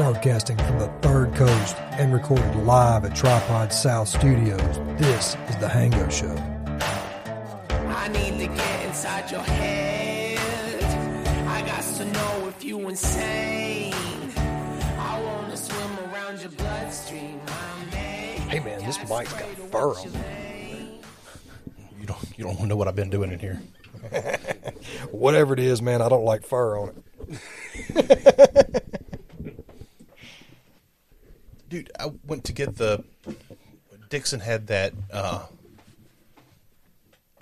Broadcasting from the third coast and recorded live at Tripod South Studios, this is The Hango Show. I need to get inside your head. I got to know if you insane. I wanna swim around your bloodstream. Hey man, this mic's got fur on it. You don't you don't know what I've been doing in here. Whatever it is, man, I don't like fur on it. Dude, I went to get the Dixxon had that uh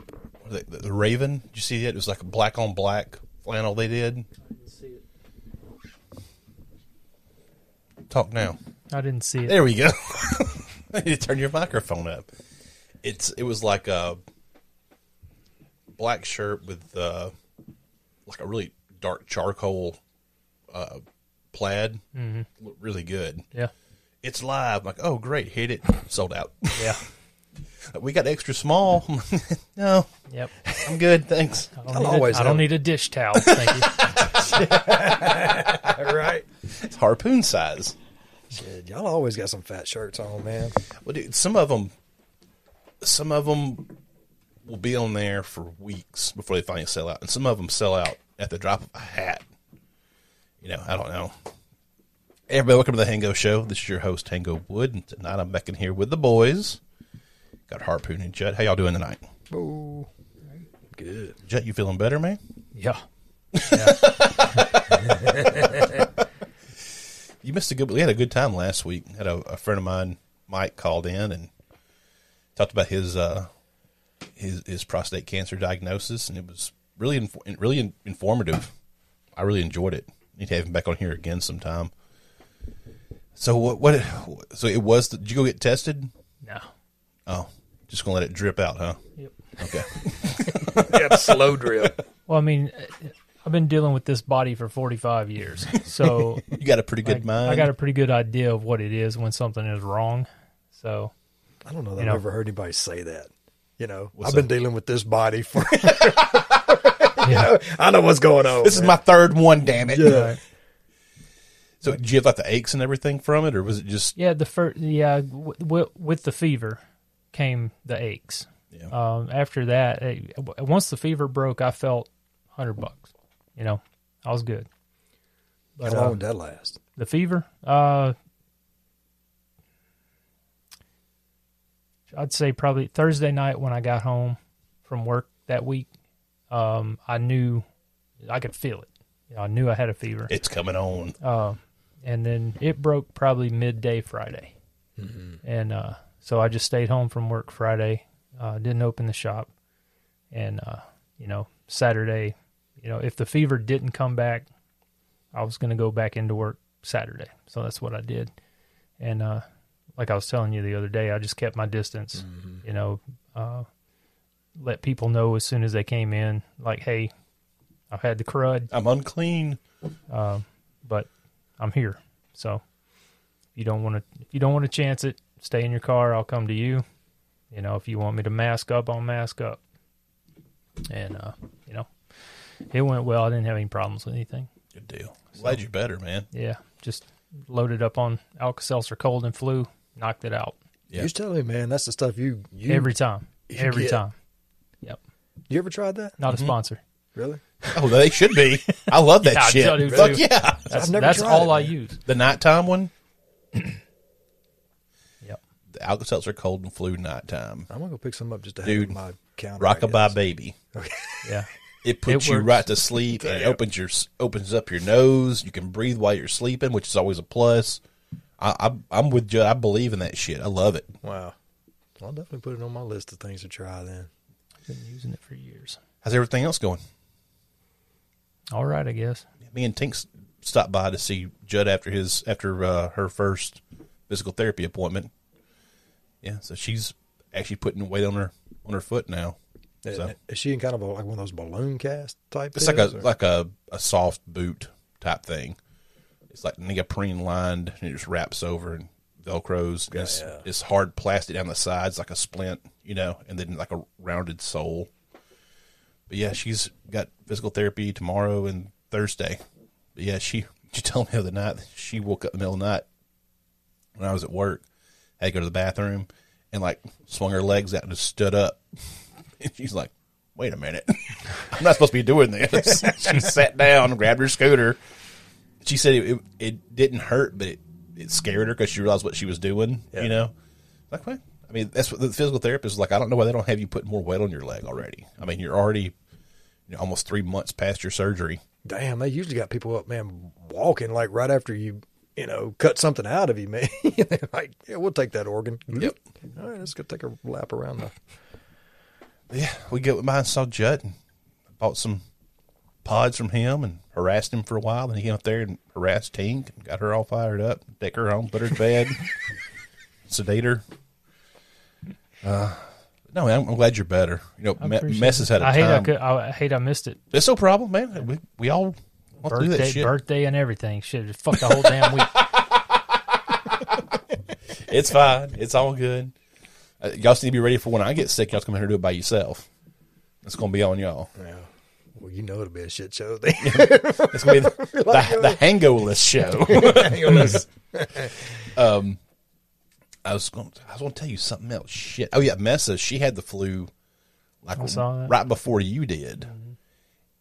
what was it, the, the Raven. Did you see it? It was like a black on black flannel they did. I didn't see it. Talk now. I didn't see it. There we go. To turn your microphone up. It's it was like a black shirt with uh, like a really dark charcoal uh, plaid. Mm-hmm. Looked really good. Yeah. It's live. I'm like, oh great, hit it. Sold out. Yeah. we got extra small. no, Yep. I'm good. Thanks. I don't, I'll need, always a, I don't need a dish towel. Thank you. right. It's harpoon size. Shit, y'all always got some fat shirts on, man. Well, dude, some of them, some of them will be on there for weeks before they finally sell out, and some of them sell out at the drop of a hat. You know, I don't know. Hey, everybody, welcome to the Hango Show. This is your host, Hango Wood, and tonight I'm back in here with the boys. Got Harpoon and Jut. How y'all doing tonight? Ooh. Good. Jut, you feeling better, man? Yeah. You missed a good. We had a good time last week. Had a, a friend of mine, Mike, called in and talked about his uh, his his prostate cancer diagnosis, and it was really inf- really in- informative. I really enjoyed it. Need to have him back on here again sometime. So what? What? So it was. Did you go get tested? No. Oh, just gonna let it drip out, huh? Yep. Okay. Yeah, slow drip. Well, I mean, uh, I've been dealing with this body for 45 years, so You got a pretty good I, mind. I got a pretty good idea of what it is when something is wrong. So I don't know that I've ever heard anybody say that. You know, What's I've been that? dealing with this body for. yeah, I know what's going on. this is my third one. Damn it. Yeah. So did you have like the aches and everything from it, or was it just? yeah. The first, yeah, w- w- with the fever came the aches. Yeah. Um, after that, eh, w- once the fever broke, I felt hundred bucks. You know, I was good. How long uh, would that last? the fever, uh, I'd say probably Thursday night when I got home from work that week. Um, I knew I could feel it. You know, I knew I had a fever. It's coming on. Uh, and then it broke probably midday Friday. And uh, so I just stayed home from work Friday, uh, didn't open the shop. And, uh, you know, Saturday, you know, if the fever didn't come back, I was going to go back into work Saturday. So that's what I did. And uh, like I was telling you the other day, I just kept my distance, you know, uh, let people know as soon as they came in, like, hey, I've had the crud I'm unclean. but I'm here. So if you don't want to, if you don't want to chance it, stay in your car. I'll come to you. You know, if you want me to mask up, I'll mask up. And uh, you know, it went well. I didn't have any problems with anything. Good deal. Glad you're better, man. Yeah, just loaded up on Alka Seltzer cold and flu, knocked it out Yeah. You was telling me, man, that's the stuff you you every time. you Every get- time. Yep. You ever tried that? Not a sponsor. Really? Oh, they should be. I love that Yeah, I shit. do Fuck too. yeah. That's, never that's tried all it, I man. use. The nighttime one, Yep. the Alka Seltzer cold and flu nighttime. I'm gonna go pick some up just to Dude, have on my counter. I Rockabye guess. baby. Yeah. It puts It you works. right to sleep and it opens your opens up your nose. You can breathe while you're sleeping, which is always a plus. I, I I'm with you. I believe in that shit. I love it. Wow. Well, I'll definitely put it on my list of things to try then. Been using it for years. How's everything else going? All right, I guess. Me and Tink stopped by to see Jut after his after uh, her first physical therapy appointment. Yeah, so she's actually putting weight on her on her foot now. So Is she in kind of a, like one of those balloon cast type? it's like a or- like a, a soft boot type thing. It's like neoprene lined and it just wraps over and velcros. it's, yeah. it's hard plastic down the sides like a splint, you know, and then like a rounded sole. But yeah, she's got physical therapy tomorrow and Thursday. But yeah, she She told me the other night that she woke up in the middle of the night when I was at work. Had to go to the bathroom and like swung her legs out and just stood up. And she's like, "Wait a minute, I'm not supposed to be doing this." she sat down, grabbed her scooter. She said it, it, it didn't hurt, but it, it scared her because she realized what she was doing. You know, like what? I mean, that's what the physical therapist is like. I don't know why they don't have you put more weight on your leg already. I mean, you're already you know, almost three months past your surgery. Damn, they usually got people up, man, walking like right after you, you know, cut something out of you, man. Like, yeah, we'll take that organ. Yep. All right, let's go take a lap around the. Yeah, we get behind saw Jut and bought some pods from him and harassed him for a while. Then he came up there and harassed Tink and got her all fired up, take her home, put her to bed, sedate her. Uh, no, I'm, I'm glad you're better. You know, I Me- Mess has had a I hate I, time. could, I hate I missed it. It's no problem, man. We, we all want to do that Birthday, shit. birthday, and everything. Shit, just fuck the whole damn week. It's fine. It's all good. Uh, y'all need to be ready for when I get sick. Y'all come in here and do it by yourself. It's going to be on y'all. Yeah. Well, you know it'll be a shit show then. It's going to be the, the, the hango-less show. um, I was going. I was going to tell you something else. Shit. Oh yeah, Messa. She had the flu, like I saw that. right before you did,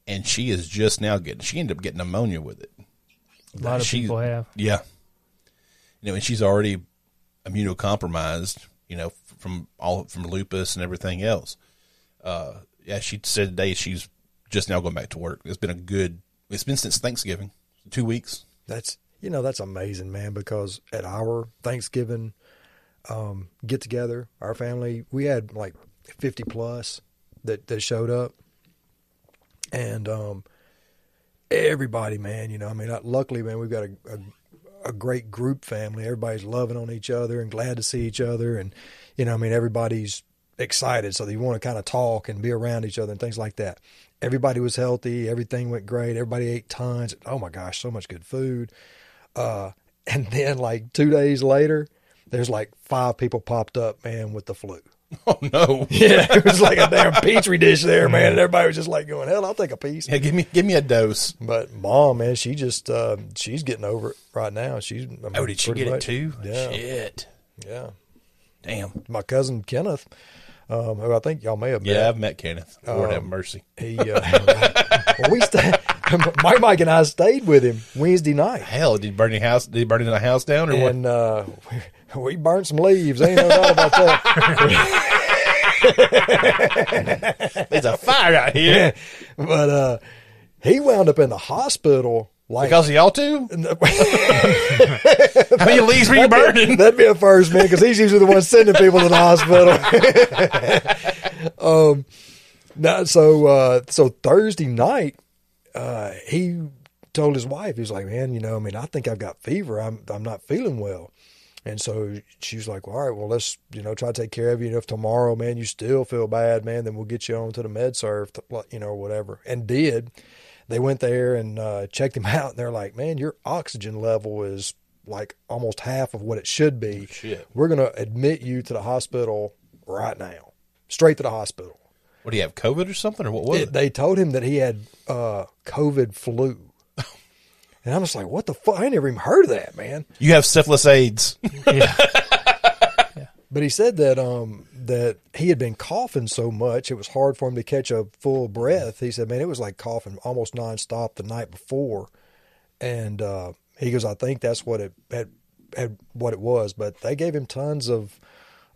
and she is just now getting. She ended up getting pneumonia with it. A lot of She- people have. Yeah. You know, and she's already immunocompromised. You know, from all from lupus and everything else. Uh, yeah, she said today she's just now going back to work. It's been a good. It's been since Thanksgiving, two weeks. That's you know that's amazing, man. Because at our Thanksgiving um, get together, our family we had like fifty plus that that showed up, and um, everybody, man. You know, I mean, luckily, man, we've got a, a a great group family. Everybody's loving on each other and glad to see each other, and you know, I mean, everybody's excited, so they want to kind of talk and be around each other and things like that. Everybody was healthy. Everything went great. Everybody ate tons. Oh my gosh, so much good food. Uh, and then like two days later, there's like five people popped up, man, with the flu. Oh no! Yeah, it was like a damn petri dish there, man. And everybody was just like going, "Hell, I'll take a piece." Yeah, give me give me a dose. But mom, man, she just uh, she's getting over it right now. She's I mean, Oh, did she get it too? Yeah, Shit. yeah. Damn. My cousin Kenneth, um, who I think y'all may have met. Yeah, I've met Kenneth. Lord Um, have mercy. He, uh, well, we stayed. Mike, Mike, and I stayed with him Wednesday night, Hell, did he burn your house? Did he burn the house down or what? uh, we, burnt some leaves. Ain't no doubt about that. There's a fire out here but uh, he wound up in the hospital. Like because of y'all two. How many leaves were you burning? That'd be a first, man, because he's usually the one sending people to the hospital. um, no, so uh, so Thursday night, uh, he told his wife, he was like, "Man, you know, I mean, I think I've got fever. I'm I'm not feeling well." And so she was like, well, "All right, well, let's you know try to take care of you. And if tomorrow, man, you still feel bad, man, then we'll get you on to the med serve, you know, whatever." And did. They went there and uh, checked him out, and they're like, "Man, your oxygen level is like almost half of what it should be. shit. We're gonna admit you to the hospital right now, straight to the hospital." What do you have? COVID or something, or what was It- it? they told him that he had uh, COVID flu. And I'm just like, what the fuck? I never even heard of that, man. You have syphilis AIDS. Yeah. But he said that um that he had been coughing so much it was hard for him to catch a full breath. He said, man, it was like coughing almost nonstop the night before, and uh, he goes, I think that's what it had, had what it was. But they gave him tons of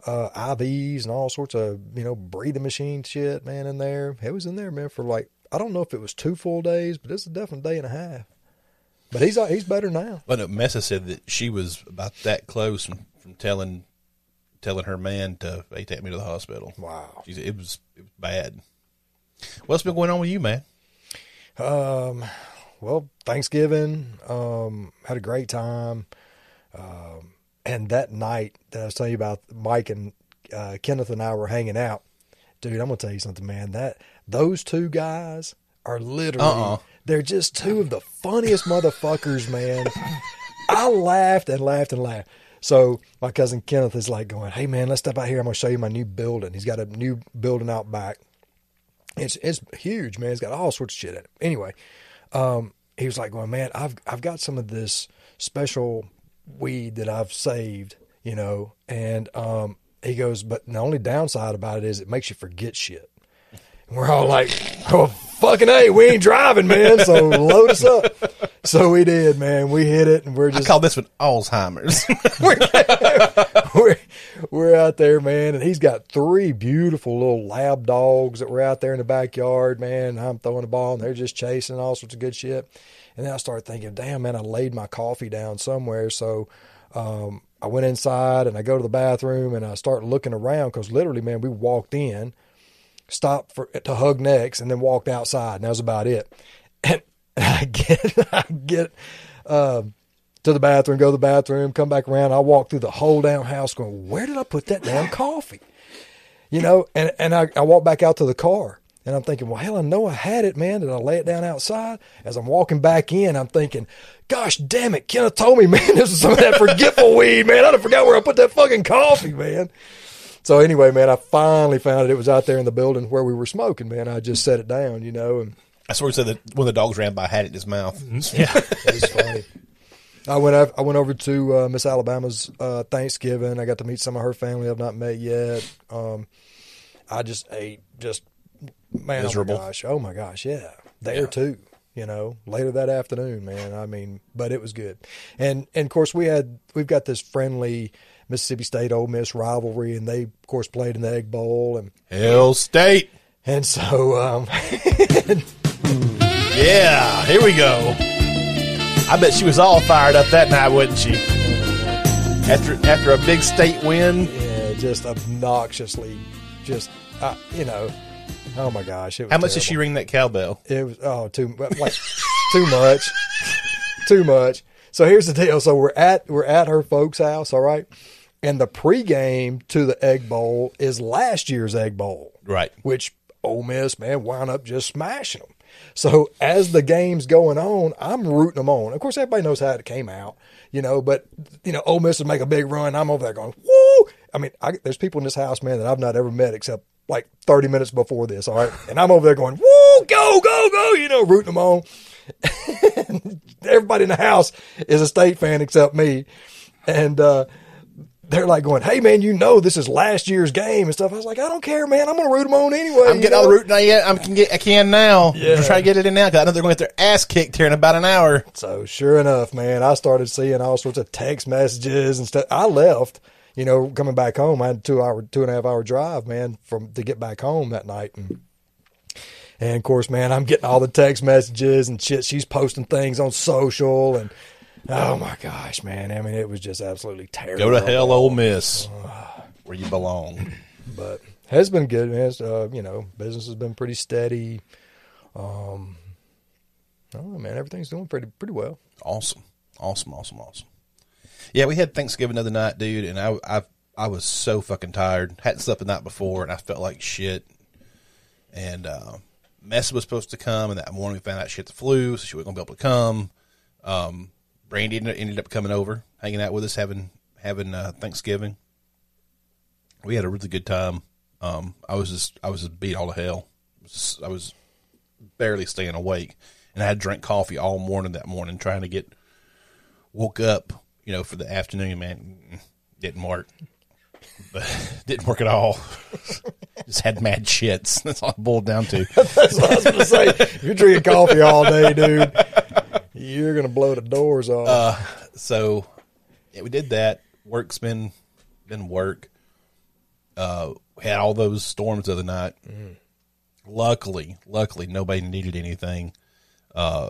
uh, IVs and all sorts of you know breathing machine shit, man, in there. It was in there, man, for like I don't know if it was two full days, but it's a definite day and a half. But he's he's better now. But no, Messa said that she was about that close from, from telling telling her man to hey, take me to the hospital. Wow. She said it was it was bad. What's been going on with you, man? Um, well, Thanksgiving, um, had a great time. Um, and that night that I was telling you about, Mike and uh, Kenneth and I were hanging out. Dude, I'm gonna tell you something, man. That those two guys are literally Uh-uh. They're just two of the funniest motherfuckers, man. I laughed and laughed and laughed. So my cousin Kenneth is like going, "Hey man, let's step out here. I'm gonna show you my new building. He's got a new building out back. It's it's huge, man. It's got all sorts of shit in it. Anyway, um, he was like, going, man, I've I've got some of this special weed that I've saved, you know." And um, he goes, "But the only downside about it is it makes you forget shit." And we're all like, "Oh, fucking hey, we ain't driving, man. So load us up." So we did, man. We hit it, and we're I just call this one Alzheimer's. we're we're out there, man, and he's got three beautiful little lab dogs that were out there in the backyard, man. I'm throwing the ball, and they're just chasing all sorts of good shit. And then I started thinking, damn, man, I laid my coffee down somewhere, so. Um, I went inside and I go to the bathroom and I start looking around because literally, man, we walked in, stopped for to hug necks, and then walked outside, and that was about it. And I get, I get, um, to the bathroom, go to the bathroom, come back around. I walk through the whole damn house going, where did I put that damn coffee? You know, and, and I, I walk back out to the car and I'm thinking, well, hell, I know I had it, man. Did I lay it down outside? As I'm walking back in, I'm thinking, gosh damn it, Kenneth told me, man, this is some of that forgetful weed, man. I forgot where I put that fucking coffee, man. So anyway, man, I finally found it. It was out there in the building where we were smoking, man. I just set it down, you know, and I swear he said that when the dogs ran by, I had it in his mouth. Yeah. It was funny. I went up, I went over to uh, Miss Alabama's uh, Thanksgiving. I got to meet some of her family I've not met yet. Um, I just ate just man, Miserable. oh my gosh, oh my gosh, yeah, there Yeah. too. You know, later that afternoon, man. I mean, but it was good, and and of course we had we've got this friendly Mississippi State Ole Miss rivalry, and they of course played in the Egg Bowl, and Hell State. and so um, Yeah, here we go. I bet she was all fired up that night, wasn't she? After after a big state win, yeah, just obnoxiously, just uh, you know, oh my gosh, it was how much did she ring that cowbell? It was oh too like too much, too much. So here's the deal. So we're at we're at her folks' house, all right, and the pregame to the Egg Bowl is last year's Egg Bowl, Right. which Ole Miss man wound up just smashing them. So as the game's going on, I'm rooting them on. Of course, everybody knows how it came out, you know. But you know, Ole Miss would make a big run. I'm over there going, woo! I mean, I, there's people in this house, man, that I've not ever met except like 30 minutes before this. All right, and I'm over there going, woo! Go, go, go! You know, rooting them on. Everybody in the house is a state fan except me, and uh, they're like going, "Hey, man, you know this is last year's game and stuff." I was like, "I don't care, man. I'm going to root them on anyway." I'm getting all the rooting I get. I can get. I can now. Yeah. I'm trying to get it in now because I know they're going to get their ass kicked here in about an hour. So sure enough, man, I started seeing all sorts of text messages and stuff. I left, you know, coming back home. I had two hour, two and a half hour drive, man, from to get back home that night. And, and of course, man, I'm getting all the text messages and shit. She's posting things on social and oh my gosh, man. I mean, it was just absolutely terrible. Go to hell, Ole Miss, where you belong. But has been good, man. It's, uh, you know, business has been pretty steady. Um, oh man, everything's doing pretty pretty well. Awesome, awesome, awesome, awesome. Yeah, we had Thanksgiving the other night, dude, and I, I, I was so fucking tired. Hadn't slept the night before, and I felt like shit. And uh, Mess was supposed to come, and that morning we found out she had the flu, so she wasn't gonna be able to come. Um, Brandy ended, up coming over, hanging out with us, having having uh, Thanksgiving. We had a really good time. Um, I was just I was just beat all to hell. I was, I was barely staying awake, and I had drank coffee all morning that morning, trying to get woke up, you know, for the afternoon. Man, didn't work, but didn't work at all. Just had mad shits. That's all it boiled down to. That's what I was gonna say. If you're drinking coffee all day, dude, you're gonna blow the doors off. so yeah, we did that. Work's been been work. Uh, we had all those storms the other night. Luckily, luckily nobody needed anything. Uh,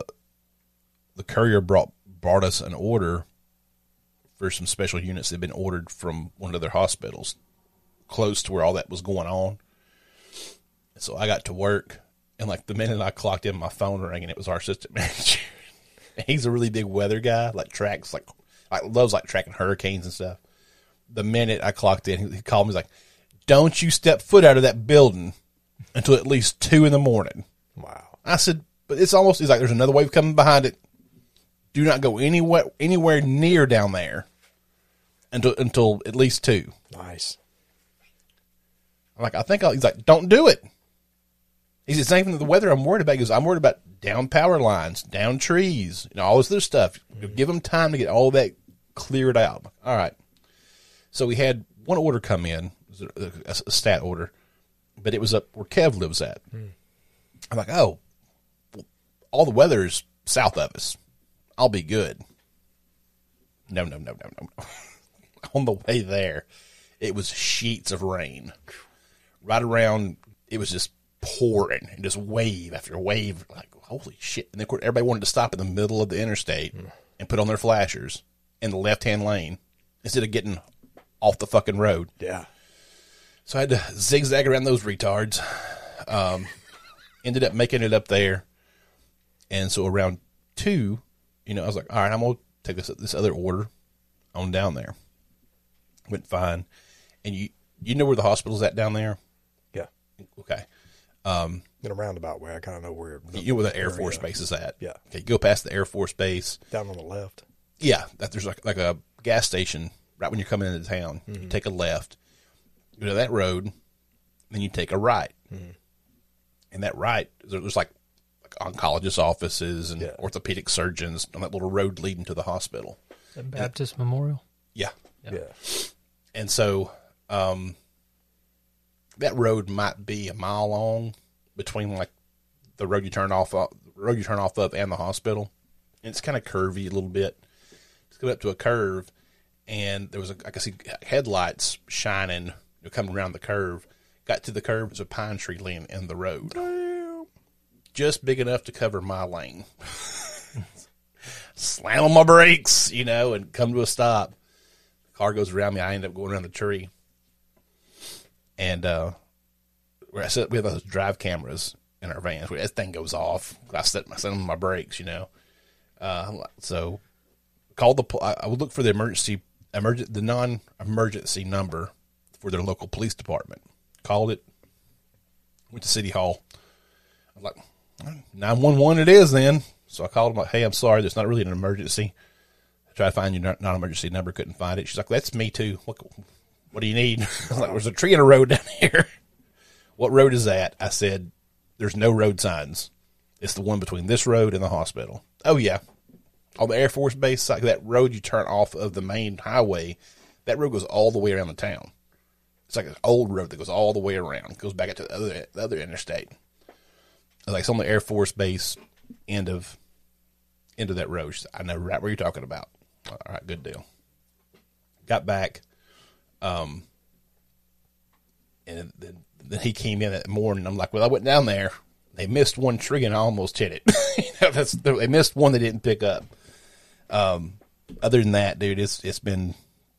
the courier brought brought us an order for some special units that had been ordered from one of their hospitals close to where all that was going on. So I got to work, and like the minute I clocked in, my phone rang, and it was our assistant manager. He's a really big weather guy, like tracks like like loves like tracking hurricanes and stuff. The minute I clocked in, he, he called me. He's like, "Don't you step foot out of that building until at least two in the morning." wow. I said, "But it's almost." He's like, "There's another wave coming behind it. Do not go anywhere anywhere near down there until until at least two. Nice. I'm like, "I think I'll, he's like, don't do it." He said, "It's not even the weather I'm worried about." He goes, "I'm worried about down power lines, down trees, you know, all this other stuff. Give them time to get all that cleared out." All right. So we had one order come in, a, a- stat order, but it was up where Kev lives at. I'm like, "Oh, all the weather's south of us. I'll be good." No, no, no, no, no. On the way there, it was sheets of rain. Right around, it was just pouring and just wave after wave. Like, holy shit. And then, of course, everybody wanted to stop in the middle of the interstate and put on their flashers in the left hand lane instead of getting off the fucking road. Yeah. So I had to zigzag around those retards. Um, ended up making it up there, and so around two, you know, I was like, all right, I'm gonna take this this other order on down there. Went fine, and you you know where the hospital's at down there? Yeah. Okay, In a roundabout way, I kind of know where. you know where the Air area. Force Base is at? Yeah. Okay, you go past the Air Force Base. Down on the left. Yeah, that there's like like a gas station right when you're coming into town. Mm-hmm. You take a left, go to that road, then you take a right. Mm-hmm. And that right, there's like, like oncologist offices and Yeah. orthopedic surgeons on that little road leading to the hospital. Is that Baptist Memorial. Yeah, Yeah. and so um, that road might be a mile long between like the road you turn off of, the road you turn off of and the hospital. And it's kind of curvy a little bit. It's going up to a curve, and there was a, I could see headlights shining you know, coming around the curve. Got to the curve, there's a pine tree laying in the road, just big enough to cover my lane. Slam on my brakes, you know, and come to a stop car goes around me. I end up going around the tree, and uh, we have those drive cameras in our vans. Where that thing goes off, I set my set my brakes, you know. Uh, so called the. I would look for the emergency, emergent, the non-emergency number for their local police department. Called it. Went to city hall. I'm like, nine one one. It is then. So I called them like, hey, I'm sorry, there's not really an emergency. I tried to find your non emergency number, couldn't find it. She's like, that's me too. What, what do you need? I was like, there's a tree in a road down here. What road is that? I said, there's no road signs. It's the one between this road and the hospital. Oh, yeah. On the Air Force Base, like that road you turn off of the main highway, that road goes all the way around the town. It's like an old road that goes all the way around, goes back to the other, the other interstate. Like it's on the Air Force Base end of end of that road. Said, I know right where you're talking about. All right, good deal. Got back, um, and then, then he came in that morning. I'm like, well, I went down there. They missed one tree and I almost hit it. you know, that's they missed one they didn't pick up. Um, other than that, dude, it's it's been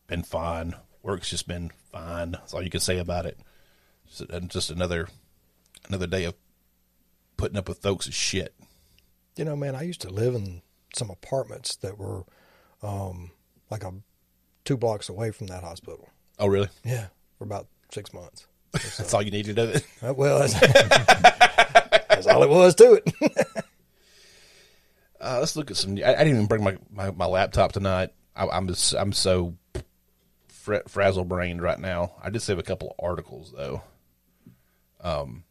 been fine. Work's just been fine. That's all you can say about it. Just, just another another day of putting up with folks' shit. You know, man, I used to live in some apartments that were um, like a two blocks away from that hospital. Oh, really? Yeah, for about six months. That's all you needed of it. Uh, well, that's, all it was to it. Uh, let's look at some. I, I didn't even bring my, my, my laptop tonight. I, I'm just, I'm so fra- frazzle brained right now. I did save a couple of articles though. Um,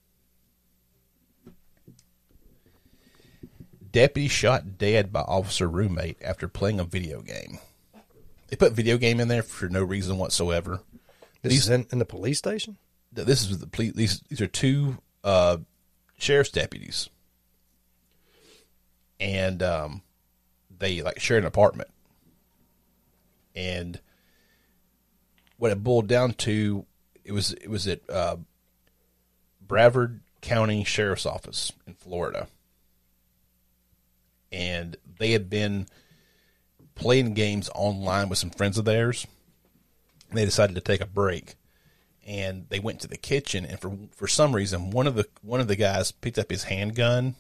deputy shot dead by officer roommate after playing a video game. They put video game in there for no reason whatsoever. This is in, in the police station. This is the police. These these are two uh, sheriff's deputies, and um, they like share an apartment. And what it boiled down to, it was it was at uh, Brevard County Sheriff's Office in Florida, and they had been playing games online with some friends of theirs. And they decided to take a break and they went to the kitchen and for for some reason one of the one of the guys picked up his handgun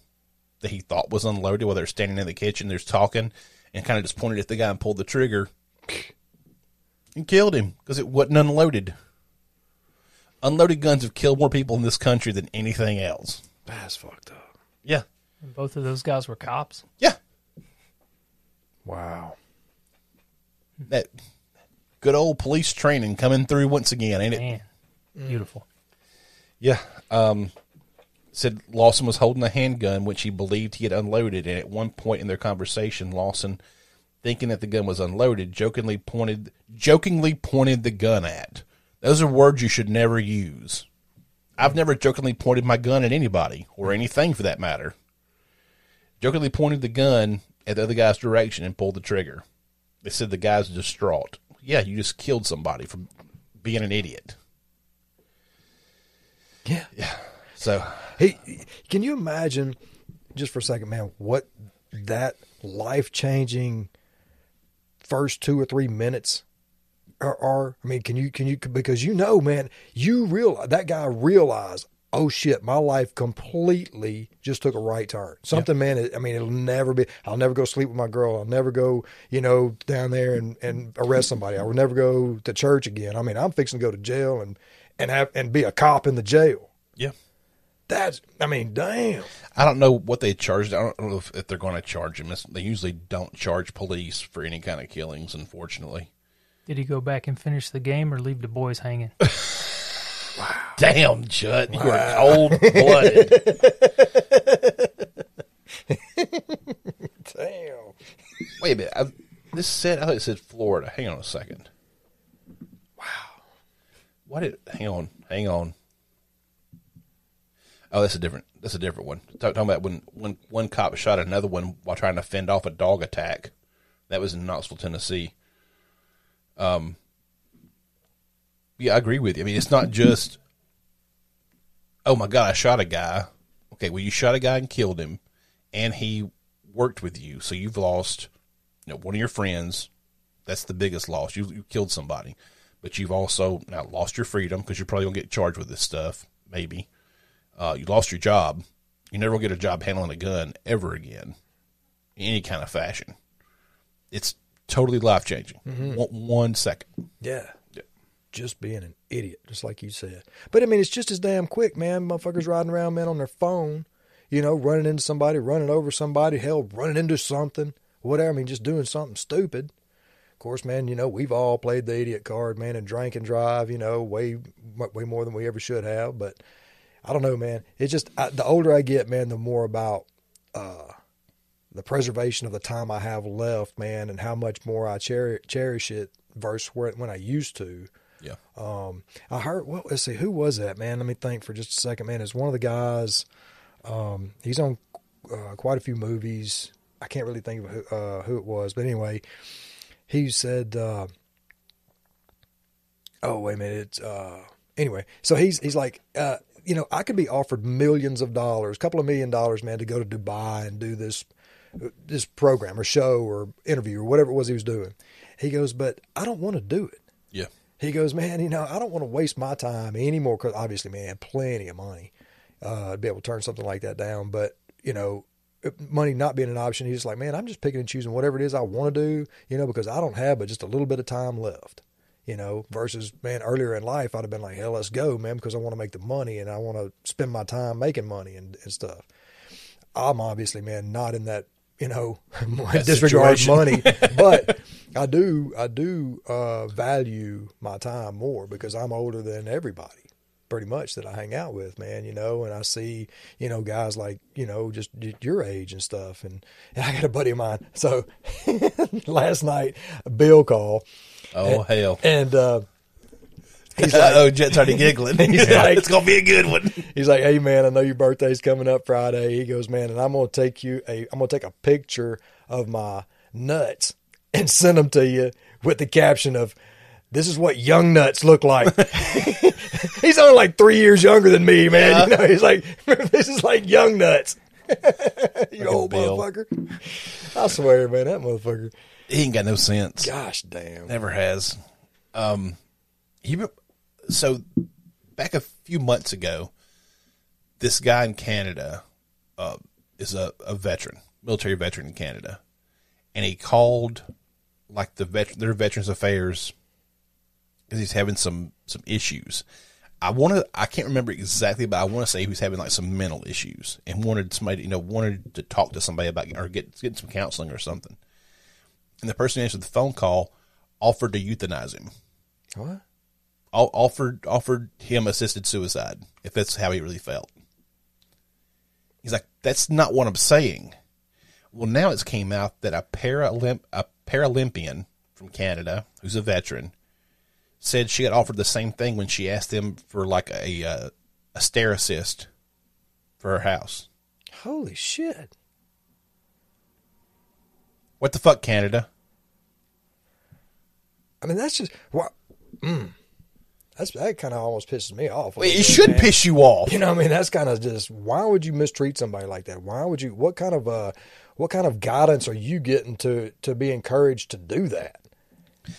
that he thought was unloaded while they're standing in the kitchen there's talking and kind of just pointed at the guy and pulled the trigger and killed him because it wasn't unloaded unloaded guns have killed more people in this country than anything else That's fucked up. yeah And both of those guys were cops. yeah Wow. that good old police training coming through once again ain't it Man, beautiful. Yeah. Um, said Lawson was holding a handgun which he believed he had unloaded, and at one point in their conversation, Lawson, thinking that the gun was unloaded, jokingly pointed jokingly pointed the gun at. Those are words you should never use. I've never jokingly pointed my gun at anybody or anything for that matter. Jokingly pointed the gun at the other guy's direction and pulled the trigger. They said the guy's distraught. Yeah, you just killed somebody for being an idiot. Yeah. Yeah. So Hey, can you imagine, just for a second, man, what that life changing first two or three minutes are, are? I mean, can you can you because you know, man, you real that guy realized, oh shit, my life completely just took a right turn. Something, man. I mean, it'll never be. I'll never go sleep with my girl. I'll never go, you know, down there and and arrest somebody. I will never go to church again. I mean, I'm fixing to go to jail and and have and be a cop in the jail. yeah. That's, I mean, damn. I don't know what they charged. I don't know if, if they're going to charge him. It's- They usually don't charge police for any kind of killings, unfortunately. Did he go back and finish the game or leave the boys hanging? Damn, Jut, you are cold blooded. Damn. Wait a minute. I, this said, I thought it said Florida. Hang on a second. Wow. What did? Hang on. Hang on. Oh, that's a different. That's a different one. Talk- Talking about when when one cop shot another one while trying to fend off a dog attack. That was in Knoxville, Tennessee. Um. Yeah, I agree with you. I mean, it's not just. Oh my God! I shot a guy. Okay, well, you shot a guy and killed him, and he worked with you, so you've lost you know, one of your friends. That's the biggest loss. You, you killed somebody, but you've also now lost your freedom because you're probably gonna get charged with this stuff. Maybe uh, you lost your job. You never will get a job handling a gun ever again, in any kind of fashion. It's totally life changing. One, one second. Yeah. Just being an idiot, just like you said. But I mean, it's just as damn quick, man. Motherfuckers riding around, man, on their phone, you know, running into somebody, running over somebody, hell, running into something, whatever. I mean, just doing something stupid. Of course, man, you know, we've all played the idiot card, man, and drank and drive, you know, way, way more than we ever should have. But I don't know, man. It's just I, the older I get, man, the more about uh, the preservation of the time I have left, man, and how much more I cherish, cherish it versus where, when I used to. Yeah. Um, I heard. Well, let's see. Who was that, man? Let me think for just a second, man. It's one of the guys. Um, he's on uh, quite a few movies. I can't really think of who, uh, who it was, but anyway, he said. Uh, oh wait a minute. Uh, anyway, so he's he's like, uh, you know, I could be offered millions of dollars, a couple of million dollars, man, to go to Dubai and do this this program or show or interview or whatever it was he was doing. He goes, but I don't want to do it. He goes, man, you know, I don't want to waste my time anymore because obviously, man, plenty of money uh, to be able to turn something like that down. But you know, money not being an option, he's like, man, I'm just picking and choosing whatever it is I want to do, you know, because I don't have but just a little bit of time left. You know, versus man, earlier in life, I'd have been like, hell, let's go, man, because I want to make the money and I want to spend my time making money and, and stuff. I'm obviously, man, not in that, you know, disregard situation. money, but I do, I do uh, value my time more because I'm older than everybody, pretty much that I hang out with, man. You know, and I see, you know, guys like, you know, just your age and stuff. And, and I got a buddy of mine. So last night, Bill called, Oh hell. and uh, he's Uh like, oh, Jut's already giggling. He's like- it's gonna be a good one. He's like, "Hey man, I know your birthday's coming up Friday." He goes, "Man, and I'm gonna take you a, I'm gonna take a picture of my nuts and send them to you with the caption of." This is what young nuts look like. he's only like three years younger than me, man. You know, he's like, this is like young nuts. you old Bill. motherfucker. I swear, man, that motherfucker. He ain't got no sense. Gosh damn. Never has. Um, he so back a few months ago, this guy in Canada uh, is a, a veteran, military veteran in Canada, and he called like the vet, their Veterans Affairs because he's having some some issues. I want to. I can't remember exactly, but I want to say he was having like some mental issues and wanted somebody, you know, wanted to talk to somebody about or get get some counseling or something. And the person who answered the phone call offered to euthanize him. What? Al- Offered offered him assisted suicide if that's how he really felt. He's like, that's not what I'm saying. Well, now it's came out that a Paralymp a Paralympian from Canada who's a veteran said she got offered the same thing when she asked them for like a uh, a stair assist for her house. Holy shit. What the fuck, Canada? I mean, that's just what. Mm, that's that kind of almost pisses me off. It should man. piss you off. You know, what I mean, that's kind of just why would you mistreat somebody like that? Why would you? What kind of uh, what kind of guidance are you getting to to be encouraged to do that?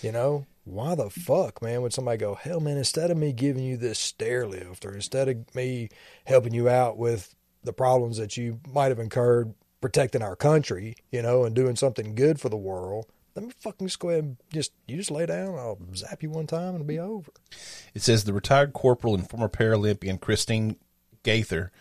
You know, why the fuck, man, would somebody go, hell, man? Instead of me giving you this stair lift, or instead of me helping you out with the problems that you might have incurred protecting our country, you know, and doing something good for the world. Let me fucking just go ahead and just you just lay down. I'll zap you one time and it'll be over. It says the retired corporal and former Paralympian Christine Gaither,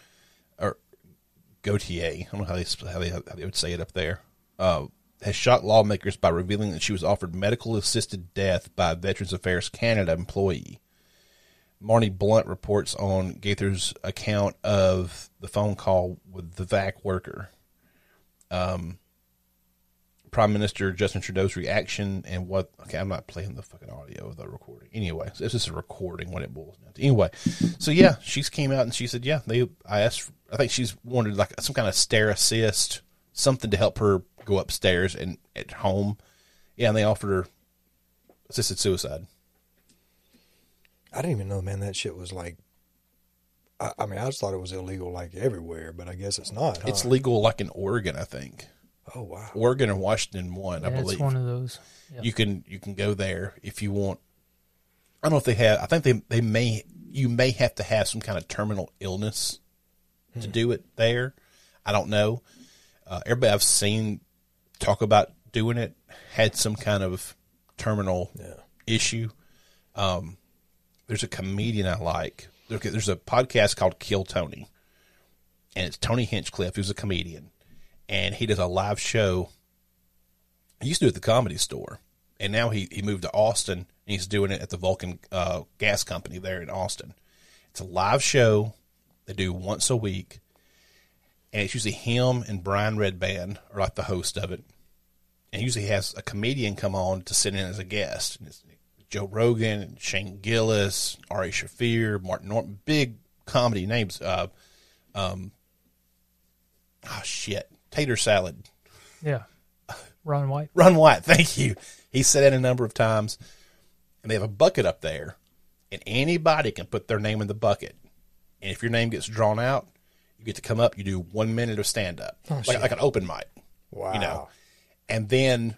Gauthier, I don't know how they how they, how they would say it up there, uh, has shocked lawmakers by revealing that she was offered medical assisted death by Veterans Affairs Canada employee. Marnie Blunt reports on Gaither's account of the phone call with the VAC worker. Um, Prime Minister Justin Trudeau's reaction and what. Okay, I'm not playing the fucking audio of the recording. Anyway, so it's just a recording when it boils down to. Anyway, so yeah, she's came out and she said, yeah, they. I asked. I think she's wanted like some kind of stair assist, something to help her go upstairs and at home. Yeah, and they offered her assisted suicide. I didn't even know, man, that shit was like. I, I mean, I just thought it was illegal like everywhere, but I guess it's not. Huh? It's legal like in Oregon, I think. Oh wow. Oregon and Washington one, I believe. it's one of those. Yeah. you can you can go there if you want. I don't know if they have. I think they they may you may have to have some kind of terminal illness to do it there. I don't know. Uh, everybody I've seen talk about doing it had some kind of terminal Yeah. issue. Um, there's a comedian I like. There's a podcast called Kill Tony, and it's Tony Hinchcliffe, who's a comedian, and he does a live show. He used to do it at the comedy store, and now he, he moved to Austin, and he's doing it at the Vulcan uh, Gas Company there in Austin. It's a live show they do once a week, and it's usually him and Brian Redban are like the host of it and usually has a comedian come on to sit in as a guest. Joe Rogan and Shane Gillis, Ari Shaffir, Martin Norton, big comedy names. Uh, um, oh shit, Tater Salad, yeah. Ron White. Ron White. Thank you. He said it a number of times, and they have a bucket up there, and anybody can put their name in the bucket. And if your name gets drawn out, you get to come up. You do one minute of stand up, oh, like, like an open mic. Wow. You know, and then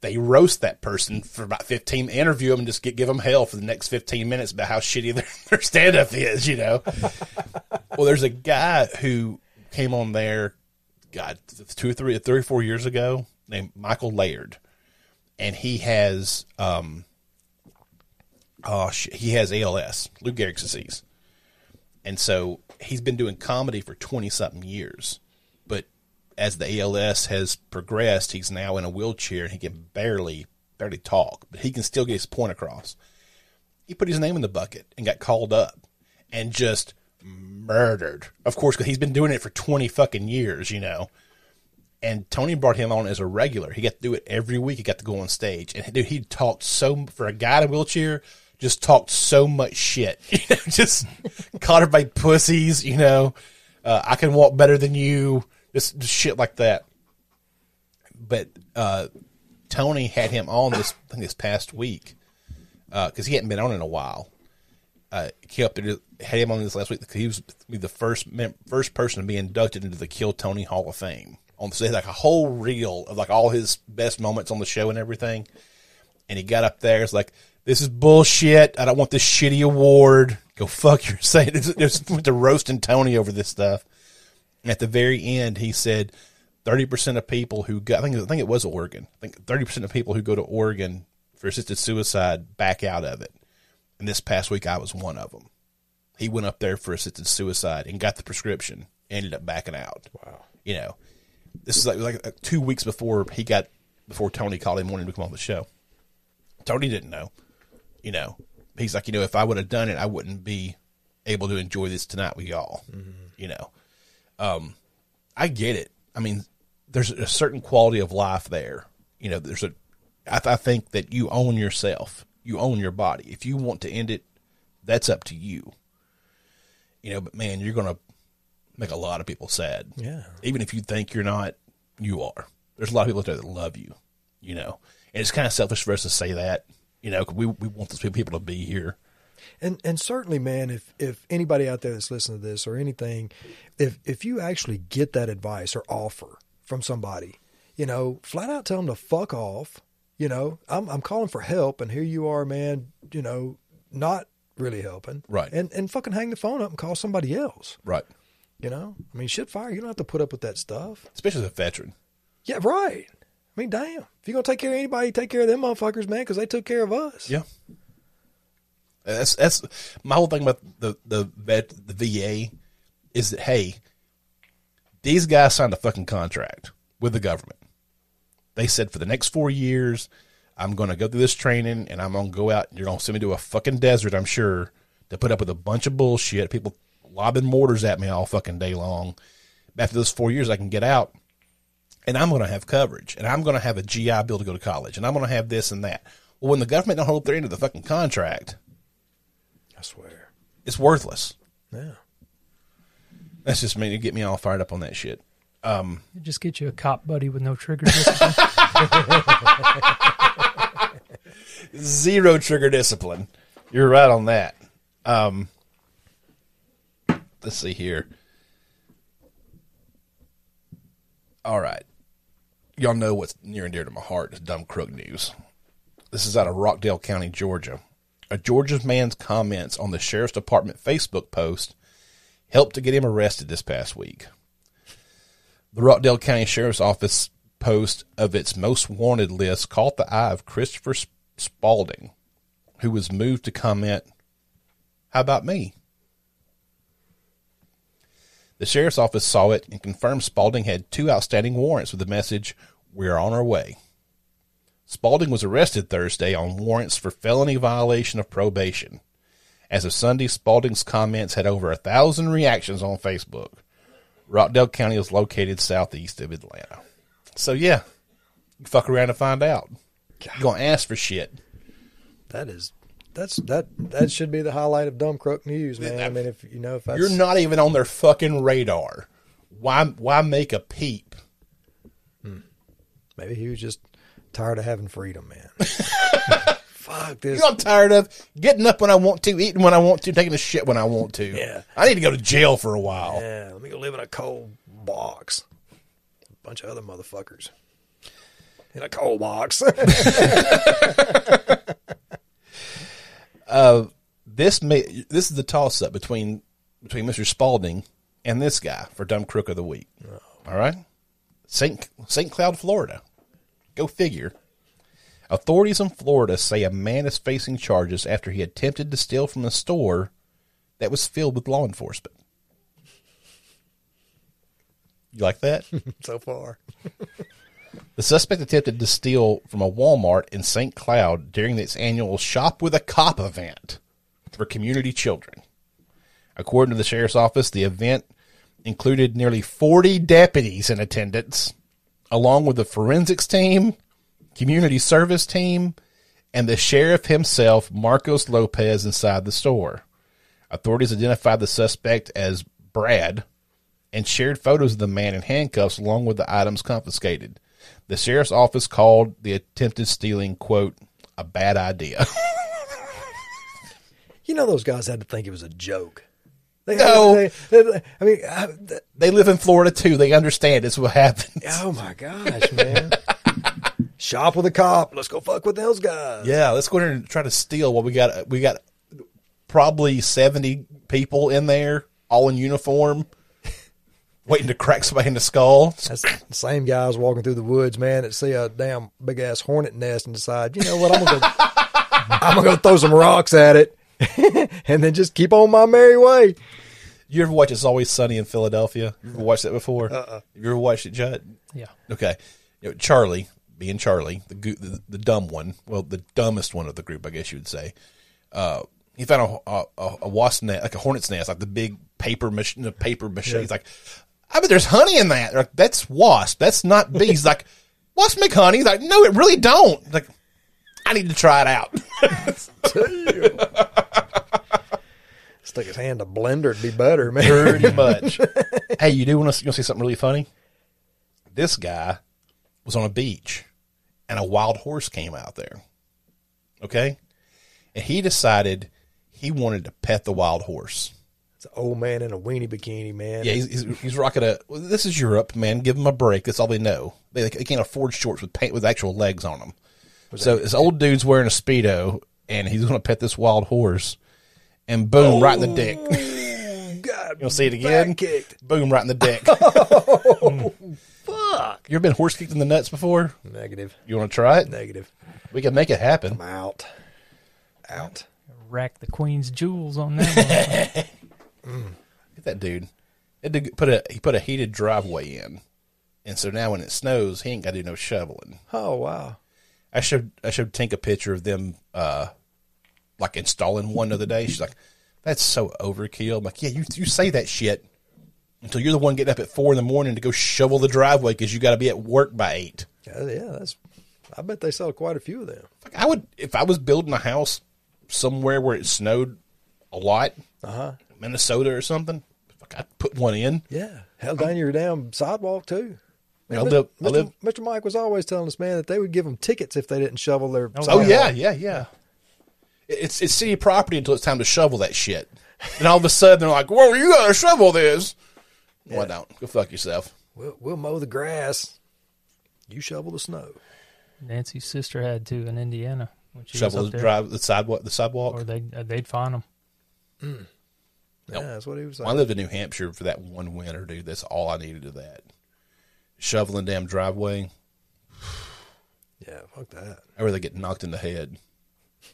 they roast that person for about 15 interview them and just get, give them hell for the next 15 minutes about how shitty their, their stand-up is you know well there's a guy who came on there god two or three three or four years ago named michael laird. And he has um oh he has als lou gehrig's disease. And so he's been doing comedy for 20 something years. But as the ALS has progressed, he's now in a wheelchair and he can barely barely talk, but he can still get his point across. He put his name in the bucket and got called up and just murdered. Of course, because he's been doing it for twenty fucking years, you know. And Tony brought him on as a regular. He got to do it every week. He got to go on stage, and dude, he talked so for a guy in a wheelchair. Just talked so much shit, just caught her by pussies, you know. Uh, I can walk better than you, just, just shit like that. But uh, Tony had him on this this past week because he hadn't been on in a while. Uh, he up there, had him on this last week he was the first first person to be inducted into the Kill Tony Hall of Fame. On so like a whole reel of like all his best moments on the show and everything. And he got up there, it's like, "This is bullshit. I don't want this shitty award. Go fuck yourself." Just went to roasting Tony over this stuff. And at the very end, he said, 30% of people who I think, I think it was Oregon. I think 30% of people who go to Oregon for assisted suicide back out of it. And this past week, I was one of them. He went up there for assisted suicide and got the prescription, ended up backing out. Wow. You know, this is like, like two weeks before he got, before Tony called him wanting to come on the show. Tony didn't know. You know, he's like, you know, if I would have done it, I wouldn't be able to enjoy this tonight with y'all. You know, um, I get it. I mean, there's a certain quality of life there. You know, there's a. I, th- I think that you own yourself. You own your body. If you want to end it, that's up to you. You know, but man, you're gonna make a lot of people sad. Yeah. Even if you think you're not, you are. There's a lot of people out there that love you. You know, and it's kind of selfish for us to say that. You know, we we want those people to be here. And and certainly, man, if if anybody out there that's listening to this or anything, if if you actually get that advice or offer from somebody, you know, flat out tell them to fuck off. You know, I'm I'm calling for help, and here you are, man. You know, not really helping, Right. And and fucking hang the phone up and call somebody else. Right. You know, I mean, shit, fire. You don't have to put up with that stuff. Especially as a veteran. Yeah, right. I mean, damn. If you're gonna take care of anybody, take care of them motherfuckers, man, because they took care of us. Yeah. That's that's my whole thing about the the vet the VA is that hey, these guys signed a fucking contract with the government. They said for the next four years, I'm going to go through this training and I'm going to go out. and You're going to send me to a fucking desert, I'm sure, to put up with a bunch of bullshit. People lobbing mortars at me all fucking day long. After those four years, I can get out and I'm going to have coverage, and I'm going to have a GI bill to go to college, and I'm going to have this and that. Well, when the government don't hold up their end of the fucking contract, I swear. it's worthless. Yeah. That's just me to get me all fired up on that shit. Um, just get you a cop buddy with no trigger discipline. Zero trigger discipline. You're right on that. Um, let's see here. All right. Y'all know what's near and dear to my heart is dumb crook news. This is out of Rockdale County, Georgia. A Georgia man's comments on the sheriff's department Facebook post helped to get him arrested this past week. The Rockdale County Sheriff's Office post of its most wanted list caught the eye of Christopher Sp- Spalding, who was moved to comment, How about me? The sheriff's office saw it and confirmed Spalding had two outstanding warrants with the message, We're on our way. Spalding was arrested Thursday on warrants for felony violation of probation. As of Sunday, Spalding's comments had over a thousand reactions on Facebook. Rockdale County is located southeast of Atlanta. So yeah, you fuck around and find out. You're gonna ask for shit. That is that's that that should be the highlight of dumb crook news, man. I mean, if you know if that's You're not even on their fucking radar. Why why make a peep? maybe he was just tired of having freedom, man. Fuck this. You know I'm tired of getting up when I want to, eating when I want to, taking a shit when I want to. Yeah. I need to go to jail for a while. Yeah, let me go live in a cold box. Bunch of other motherfuckers in a cold box. Uh, this may this is the toss up between between Mr. Spalding and this guy for dumb crook of the week. Oh. All right, Saint Saint Cloud, Florida. Go figure. Authorities in Florida say a man is facing charges after he attempted to steal from a store that was filled with law enforcement. You like that? so far. The suspect attempted to steal from a Walmart in St. Cloud during its annual Shop with a Cop event for community children. According to the sheriff's office, the event included nearly 40 deputies in attendance, along with the forensics team, community service team, and the sheriff himself, Marcos Lopez, inside the store. Authorities identified the suspect as Brad and shared photos of the man in handcuffs along with the items confiscated. The sheriff's office called the attempted stealing, quote, a bad idea. You know those guys had to think it was a joke. They, No. they- they- I mean, I, th- they live in Florida too. They understand it's what happens. oh my gosh, man! Shop with a cop. Let's go fuck with those guys. Yeah, let's go in and try to steal what we got. We got probably 70 people in there, all in uniform, waiting to crack somebody in the skull. That's the same guys walking through the woods, man, that see a damn big ass hornet nest and decide, you know what, I'm gonna go, I'm gonna go throw some rocks at it, and then just keep on my merry way. You ever watch It's Always Sunny in Philadelphia? You ever watched that before? Uh-uh. You ever watched it, Jut? yeah. Okay. You know, Charlie, being Charlie, the, the the dumb one, well, the dumbest one of the group, I guess you would say. Uh, he found a, a, a wasp nest, like a hornet's nest, like the big paper mach- the paper machine. He's like, I bet there's honey in that. Like, that's wasp. That's not bees. Like, wasp make honey. He's like, no, it really don't. Like, I need to try it out. Stick his hand in a blender, it'd be better, man. Pretty much. hey, you do want to you wanna see something really funny? This guy was on a beach and a wild horse came out there. Okay? And he decided he wanted to pet the wild horse. It's an old man in a weenie bikini, man. Yeah, he's, he's, he's rocking a. Well, this is Europe, man. Give them a break. That's all they know. They, they can't afford shorts with paint with actual legs on them. So this old dude's wearing a speedo, and he's going to pet this wild horse, and boom, right in the dick. Oh, God, You'll see it again. back kicked. Boom, right in the dick. Oh, fuck. You ever been horse kicked in the nuts before? Negative. You want to try it? Negative. We can make it happen. I'm out. Out. Rack the queen's jewels on that. Look at that dude. It did put a he put a heated driveway in, and so now when it snows, he ain't got to do no shoveling. Oh wow. I showed I showed Tink a picture of them uh like installing one the other day. She's like, "That's so overkill." I'm like, "Yeah, you you say that shit until you're the one getting up at four in the morning to go shovel the driveway because you got to be at work by eight. Yeah, yeah, that's. I bet they sell quite a few of them. Like, I would if I was building a house somewhere where it snowed a lot, Uh huh. Minnesota or something. Fuck, I'd put one in. Yeah, hell down your damn sidewalk too. I live, I Mr. live. Mr. Mike was always telling us, man, that they would give them tickets if they didn't shovel their. Oh sidewalk. yeah, yeah, yeah. It's it's city property until it's time to shovel that shit. And all of a sudden they're like, "Well, you got to shovel this." Why don't go fuck yourself. We'll, we'll mow the grass. You shovel the snow. Nancy's sister had to in Indiana when she Shovel was the up there. drive the sidewalk. The sidewalk. or they uh, they'd find them. Nope. Yeah, that's what he was When saying. I lived in New Hampshire for that one winter, dude. That's all I needed of that. Shoveling damn driveway. Yeah, fuck that. I rather get knocked in the head.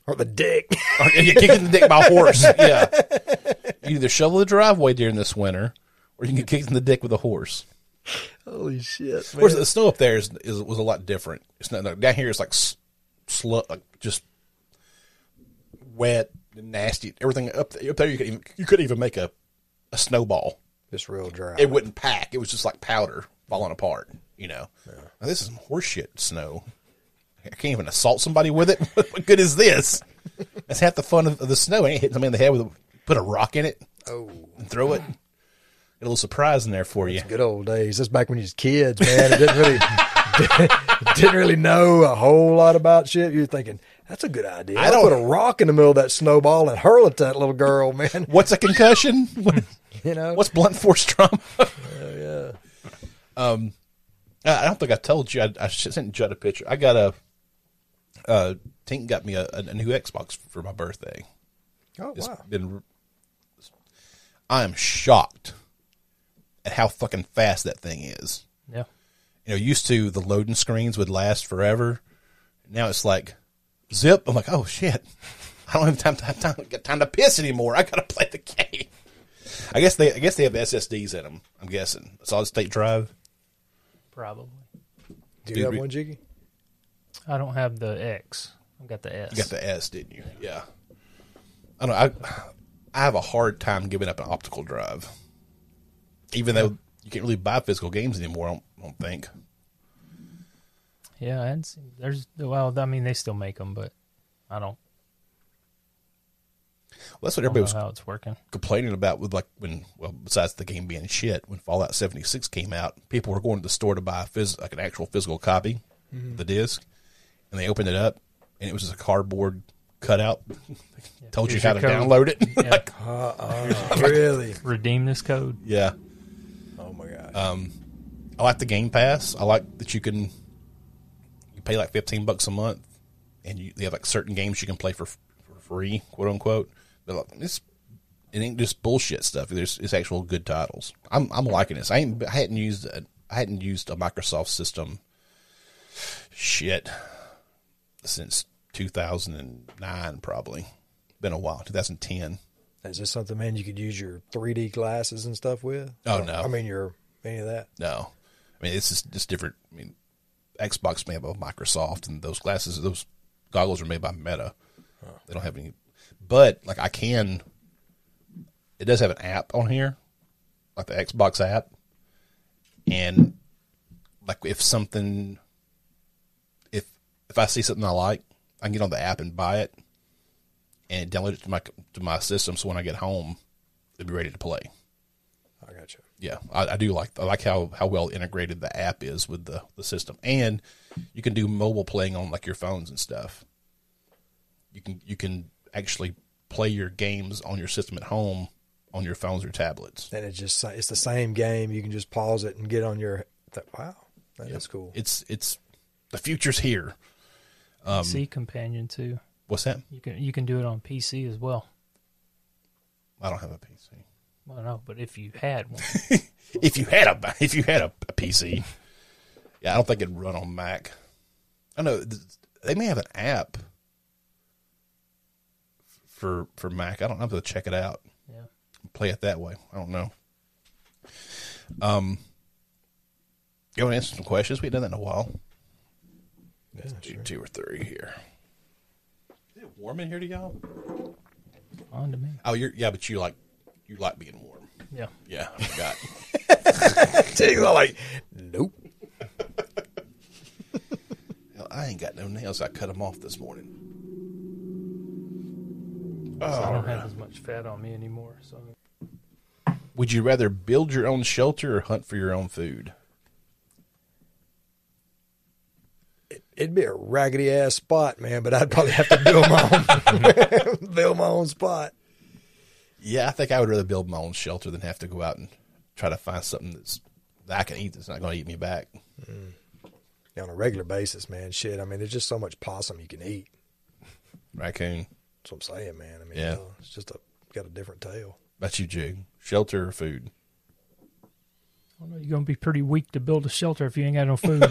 Or the dick. Or you get kicked in the dick by a horse. Yeah. You either shovel the driveway during this winter, or you can get kicked in the dick with a horse. Holy shit, Of course, the snow up there is, is was a lot different. It's not like, down here. It's like s- slu like just wet nasty. Everything up there, up there you could even you couldn't even make a a snowball. Just real dry. It wouldn't pack. It was just like powder falling apart. You know, now, this is some horseshit snow. I can't even assault somebody with it. what good is this? That's half the fun of, of the snow. Ain't hitting somebody in the head with a, put a rock in it oh, and throw it. Get a little surprise in there for you. good old days. That's back when you was kids, man. It didn't really, didn't really know a whole lot about shit. You're thinking that's a good idea. I I don't- put a rock in the middle of that snowball and hurl it to that little girl, man. What's a concussion? What- You know, What's blunt force trauma? yeah. I I don't think I told you. I, I sent Jut a picture. I got a. Uh, Tink got me a, a new Xbox for my birthday. Oh It's wow. been. I am shocked at how fucking fast that thing is. Yeah. You know, used to the loading screens would last forever. Now it's like zip. I'm like, oh shit, I don't have time to have time, get time to piss anymore. I gotta play the game. I guess they, I guess they have SSDs in them. I'm guessing solid state drive. Probably. Do Dude, you have one, Jiggy? I don't have the X. I've got the S. You got the S, didn't you? Yeah. I don't. know. I I have a hard time giving up an optical drive, even though you can't really buy physical games anymore. I don't, think. Yeah, and hadn't there's well, I mean, they still make them, but I don't, Well, that's what everybody was how it's working. complaining about with like when well besides the game being shit when Fallout 76 came out people were going to the store to buy a phys- like an actual physical copy of the disc and they opened it up and it was just a cardboard cutout told you how to code. download it Yeah. like Uh, really? Redeem this code. yeah Oh my god. Um, I like the Game Pass I like that you can you pay like 15 bucks a month and you they have like certain games you can play for, for free quote unquote but like, it's it ain't just bullshit stuff. There's it's actual good titles. I'm I'm liking this. I ain't I hadn't used a, I hadn't used a Microsoft system. Shit, since 2009 probably. Been a while. 2010. Is this something, man, you could use your 3D glasses and stuff with? Oh, no. I mean, your any of that. No, I mean it's just, just different. I mean, Xbox made by Microsoft, and those glasses, those goggles are made by Meta. They don't have any, but like I can. It does have an app on here, like the Xbox app, and like if something, if if I see something I like, I can get on the app and buy it, and download it to my to my system. So when I get home, it'll be ready to play. I got you. Yeah, I, I do like I like how, how well integrated the app is with the, the system, and you can do mobile playing on like your phones and stuff. You can you can actually play your games on your system at home on your phones or tablets. And it's just it's the same game. You can just pause it and get on your. Th- wow, that is cool. It's it's the future's here. Um, PC companion too. What's that? You can you can do it on PC as well. I don't have a PC. Well, no, but if you had one, If you had a if you had a, a PC, yeah, I don't think it'd run on Mac. I know they may have an app for for Mac. I don't have to check it out. yeah. Play it that way. I don't know. Um, you want to answer some questions? We haven't done that in a while. Yeah, Do sure. two or three here. Is it warm in here to y'all? On to me. Oh, you're yeah, but you like you like being warm. Yeah. Yeah, I forgot. Tig's all like, nope. Hell, I ain't got no nails. I cut them off this morning. So I don't have as much fat on me anymore. So Would you rather build your own shelter or hunt for your own food? It'd be a raggedy ass spot, man. But I'd probably have to build my own, build my own spot. Yeah, I think I would rather build my own shelter than have to go out and try to find something that's that I can eat that's not going to eat me back. on a regular basis, man. Shit, I mean, there's just so much possum you can eat. Raccoon. That's what I'm saying, man. I mean, Yeah. you know, it's just a got a different tail. About you, Jig. Shelter or food? I don't know, you're gonna be pretty weak to build a shelter if you ain't got no food.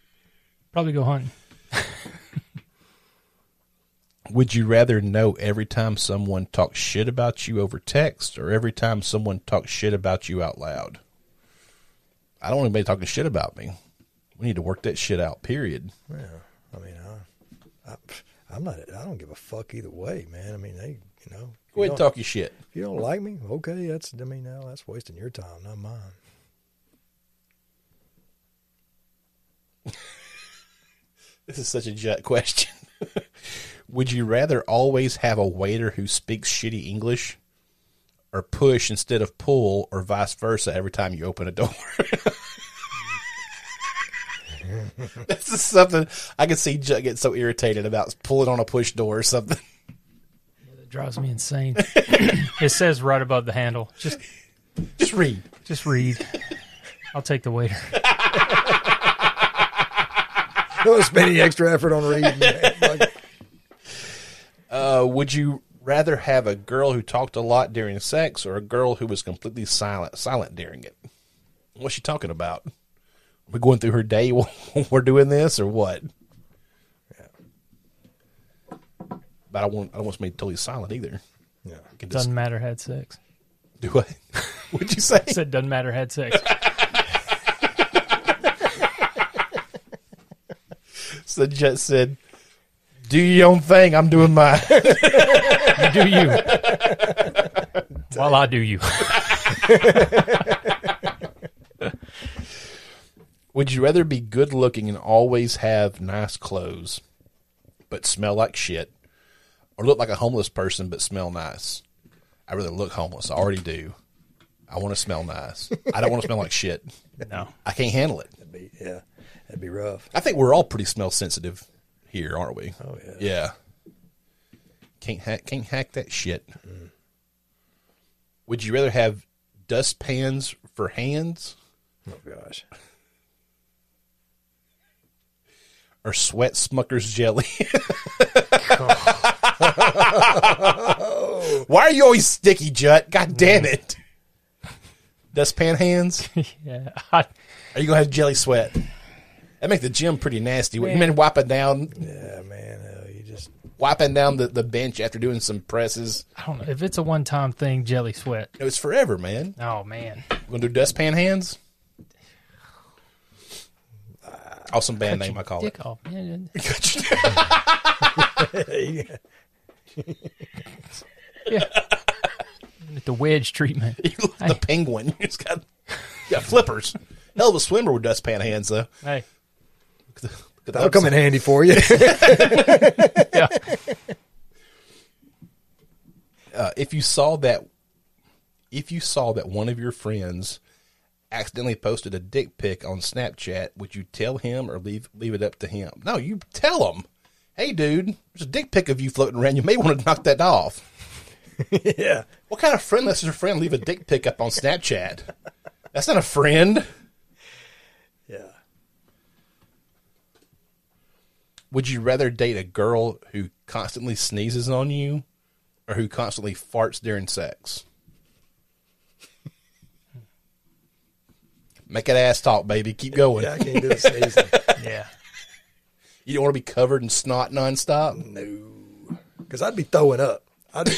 Probably go hunting. Would you rather know every time someone talks shit about you over text or every time someone talks shit about you out loud? I don't want anybody talking shit about me. We need to work that shit out, period. Yeah, I mean, I, I, I'm not. I don't give a fuck either way, man. I mean, they, you know, Go ahead and talk your shit. If you don't like me, okay, that's. I mean, now that's wasting your time, not mine. This is such a Jut question. Would you rather always have a waiter who speaks shitty English or push instead of pull or vice versa every time you open a door? This is something I can see Jut get so irritated about pulling on a push door or something. That drives me insane. it says right above the handle. Just Just read. just read. I'll take the waiter. Don't spend any extra effort on reading. Like, Uh, would you rather have a girl who talked a lot during sex or a girl who was completely silent silent during it? What's she talking about? we going through her day while we're doing this or what? Yeah. But I don't want I don't want somebody totally silent either. yeah. I can just Doesn't matter. Had sex. do what? What'd you say? I said doesn't matter. Had sex. So Jut said, "Do your own thing. I'm doing mine." You do you. While I do you. Would you rather be good looking and always have nice clothes, but smell like shit, or look like a homeless person but smell nice? I really look homeless. I already do. I want to smell nice. I don't want to smell like shit. No. I can't handle it. That'd be yeah. That'd be rough. I think we're all pretty smell sensitive here, aren't we? Oh yeah. Yeah. Can't hack can't hack that shit. Would you rather have dustpans for hands Oh gosh. or sweat Smucker's jelly? Oh. Why are you always sticky, Jut? God damn mm. it. Dustpan hands? Yeah. I, Are you gonna have jelly sweat? That make the gym pretty nasty. You mean wiping down Yeah, man. Hell, you just wiping down the, the bench after doing some presses? I don't know. If it's a one time thing, jelly sweat. No, it's forever, man. Oh man. We're gonna do dustpan hands? Awesome band name, I call it. Dick off. Yeah, yeah. The wedge treatment. You look like the penguin. You just got, you got flippers. Hell of a swimmer with dustpan hands, though. Hey, That'll come in handy for you. yeah. Uh, if you saw that, if you saw that one of your friends accidentally posted a dick pic on Snapchat, would you tell him or leave leave it up to him? No, you tell him. Hey, dude, there's a dick pic of you floating around. You may want to knock that off. yeah. What kind of friend lets their friend leave a dick pic up on Snapchat? That's not a friend. Yeah. Would you rather date a girl who constantly sneezes on you or who constantly farts during sex? Make that ass talk, baby. Keep going. Yeah, I can't do the sneezing. Yeah. You don't want to be covered in snot nonstop. no. Because I'd be throwing up. I'd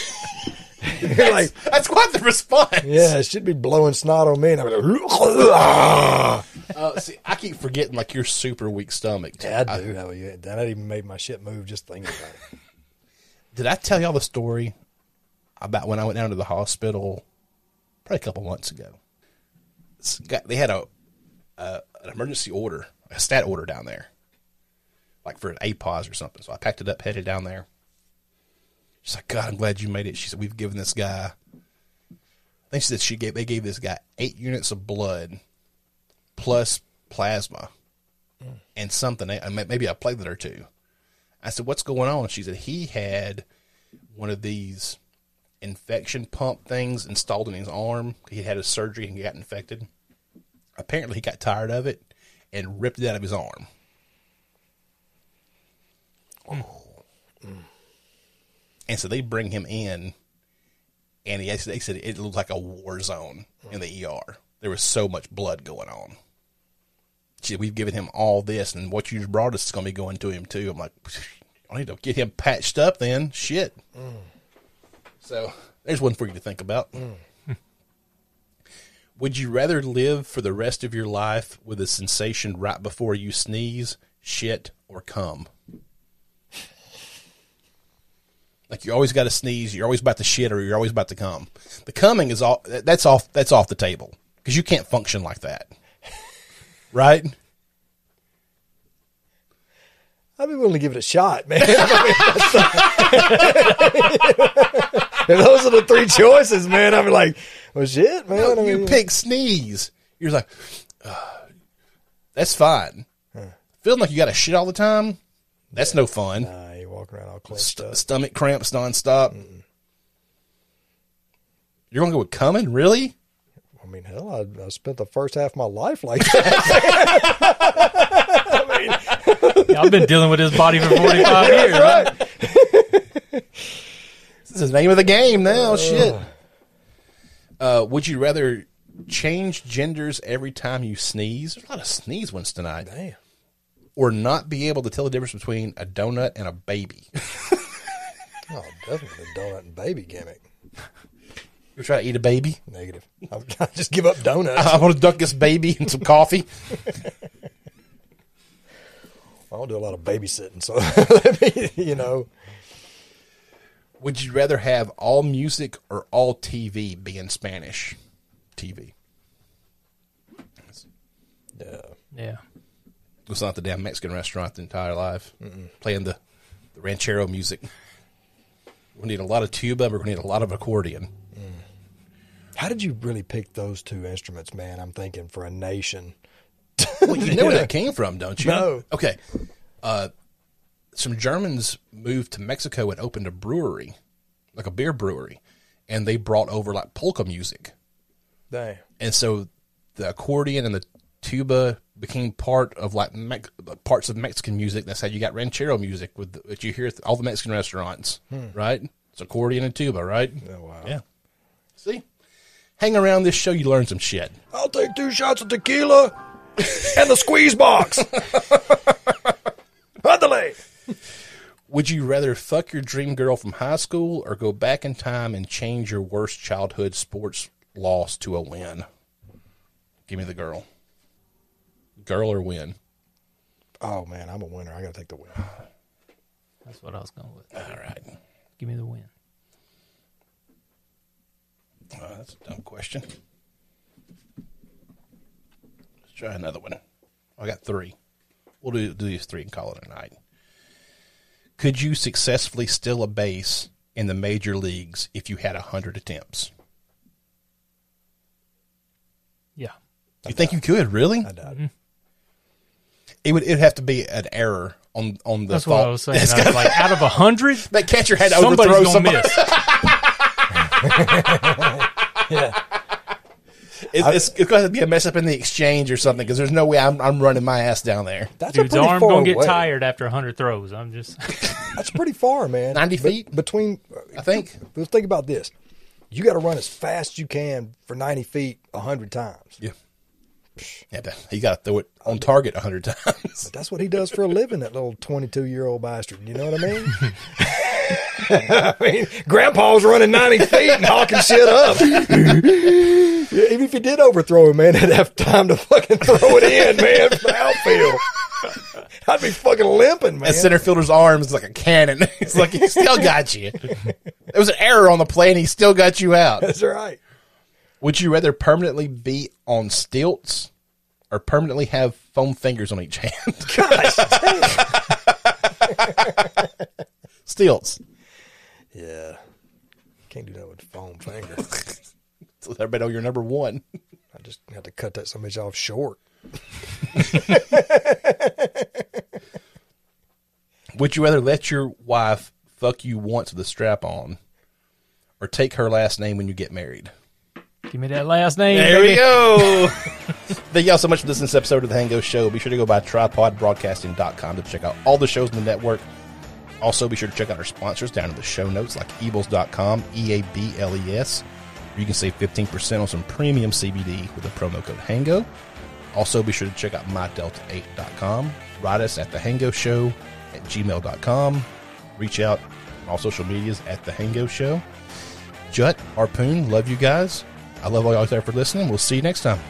You're like, That's quite the response. yeah, it should be blowing snot on me. And be like. Uh, see, I keep forgetting like you're super weak stomached. yeah, I do. Hell yeah. That even made my shit move just thinking about it. Did I tell y'all the story about when I went down to the hospital probably a couple months ago? They had a, a an emergency order, a stat order down there, like for an APOS or something. So I packed it up, headed down there. She's like, God, I'm glad you made it. She said, We've given this guy. I think she said she gave they gave this guy eight units of blood plus plasma and something, maybe a platelet or two. I said, "What's going on?" She said he had one of these infection pump things installed in his arm. He had a surgery and he got infected. Apparently, he got tired of it and ripped it out of his arm. And so they bring him in, and he they said it looked like a war zone in the ER. There was so much blood going on. She we've given him all this, and what you brought us is going to be going to him too. I'm like, I need to get him patched up then. Shit. So there's one for you to think about. Would you rather live for the rest of your life with a sensation right before you sneeze, shit, or cum? Like you always got to sneeze, you're always about to shit, or you're always about to cum. The coming is all that's off that's off the table because you can't function like that, right? I'd be willing to give it a shot, man. those are the three choices, man, I'd be like, well, shit, man. No, I you mean, pick sneeze. You're like, "Ugh, that's fine. Feeling like you got to shit all the time, that's no fun. Nah, you walk around all clenched St- up. stomach cramps nonstop. You're gonna go with coming, really? I mean, hell, I, I spent the first half of my life like that. Yeah, I've been dealing with this body for 45 years. Right? This is the name of the game now. Shit. Uh, would you rather change genders every time you sneeze? There's a lot of sneeze ones tonight. Damn. Or not be able to tell the difference between a donut and a baby. Oh, definitely the donut and baby gimmick. You try to eat a baby? Negative. I, I just give up donuts. I want to duck this baby in some coffee. I don't do a lot of babysitting, so you know. Would you rather have all music or all TV be in Spanish? TV. Yeah. Yeah. It's not the damn Mexican restaurant the entire life. Playing the, the ranchero music. We need a lot of tuba. We're going to need a lot of accordion. How did you really pick those two instruments, man? I'm thinking for a nation. Well, you know where that came from, don't you? No. Okay. Uh, some Germans moved to Mexico and opened a brewery, like a beer brewery, and they brought over like polka music. Dang. and so the accordion and the tuba became part of like Mex- parts of Mexican music. That's how you got ranchero music with the, that you hear at all the Mexican restaurants, hmm. right? It's accordion and tuba, right? Oh, wow. Yeah. See, hang around this show, you learn some shit. I'll take two shots of tequila and the squeeze box. Adelaide. Would you rather fuck your dream girl from high school or go back in time and change your worst childhood sports loss to a win? Give me the girl. Girl or win? Oh man, I'm a winner. I gotta take the win. That's what I was going with. All right. Give me the win. Uh, that's a dumb question. Let's try another one. I got three. We'll do, do these three and call it a night. Could you successfully steal a base in the major leagues if you had a hundred attempts? Yeah. You think you could really? I doubt Mm-hmm. it. It would. It'd have to be an error on on the. That's thought. what I was saying. It's I was gotta- like, out of a hundred, that catcher had to somebody's overthrow gonna somebody. miss. Yeah. It's, it's, it's going to be a mess up in the exchange or something because there's no way I'm, I'm running my ass down there. That's Dude's a pretty arm far gonna get away. tired after a hundred throws. I'm just That's pretty far, man. 90 Be- feet? between. I think. Let's think about this. You got to run as fast as you can for ninety feet hundred times. Yeah. Yeah, you got to throw it on target a hundred times. But that's what he does for a living. That little twenty-two year old bastard. You know what I mean? I mean, Grandpa's running ninety feet and hawking shit up. Even if he did overthrow him, man, he'd have time to fucking throw it in, man, from the outfield. I'd be fucking limping, man. That center fielder's arm is like a cannon. It's like he still got you. There was an error on the play, and he still got you out. That's right. Would you rather permanently be on stilts or permanently have foam fingers on each hand? Gosh, stilts. Yeah. Can't do that with foam fingers. So everybody know you're number one. I just had to cut that some bitch off short. Would you rather let your wife fuck you once with a strap on or take her last name when you get married? Give me that last name. There we go. Thank y'all so much for listening to this episode of the Hango Show. Be sure to go by tripodbroadcasting.com to check out all the shows in the network. Also, be sure to check out our sponsors down in the show notes like eables.com, E A B L E S, you can save 15% on some premium CBD with the promo code HANGO. Also, be sure to check out mydelta8.com. Write us at the Hango Show at gmail.com. Reach out on all social medias at the Hango Show. Jut, Harpoon, love you guys. I love all y'all out there for listening. We'll see you next time.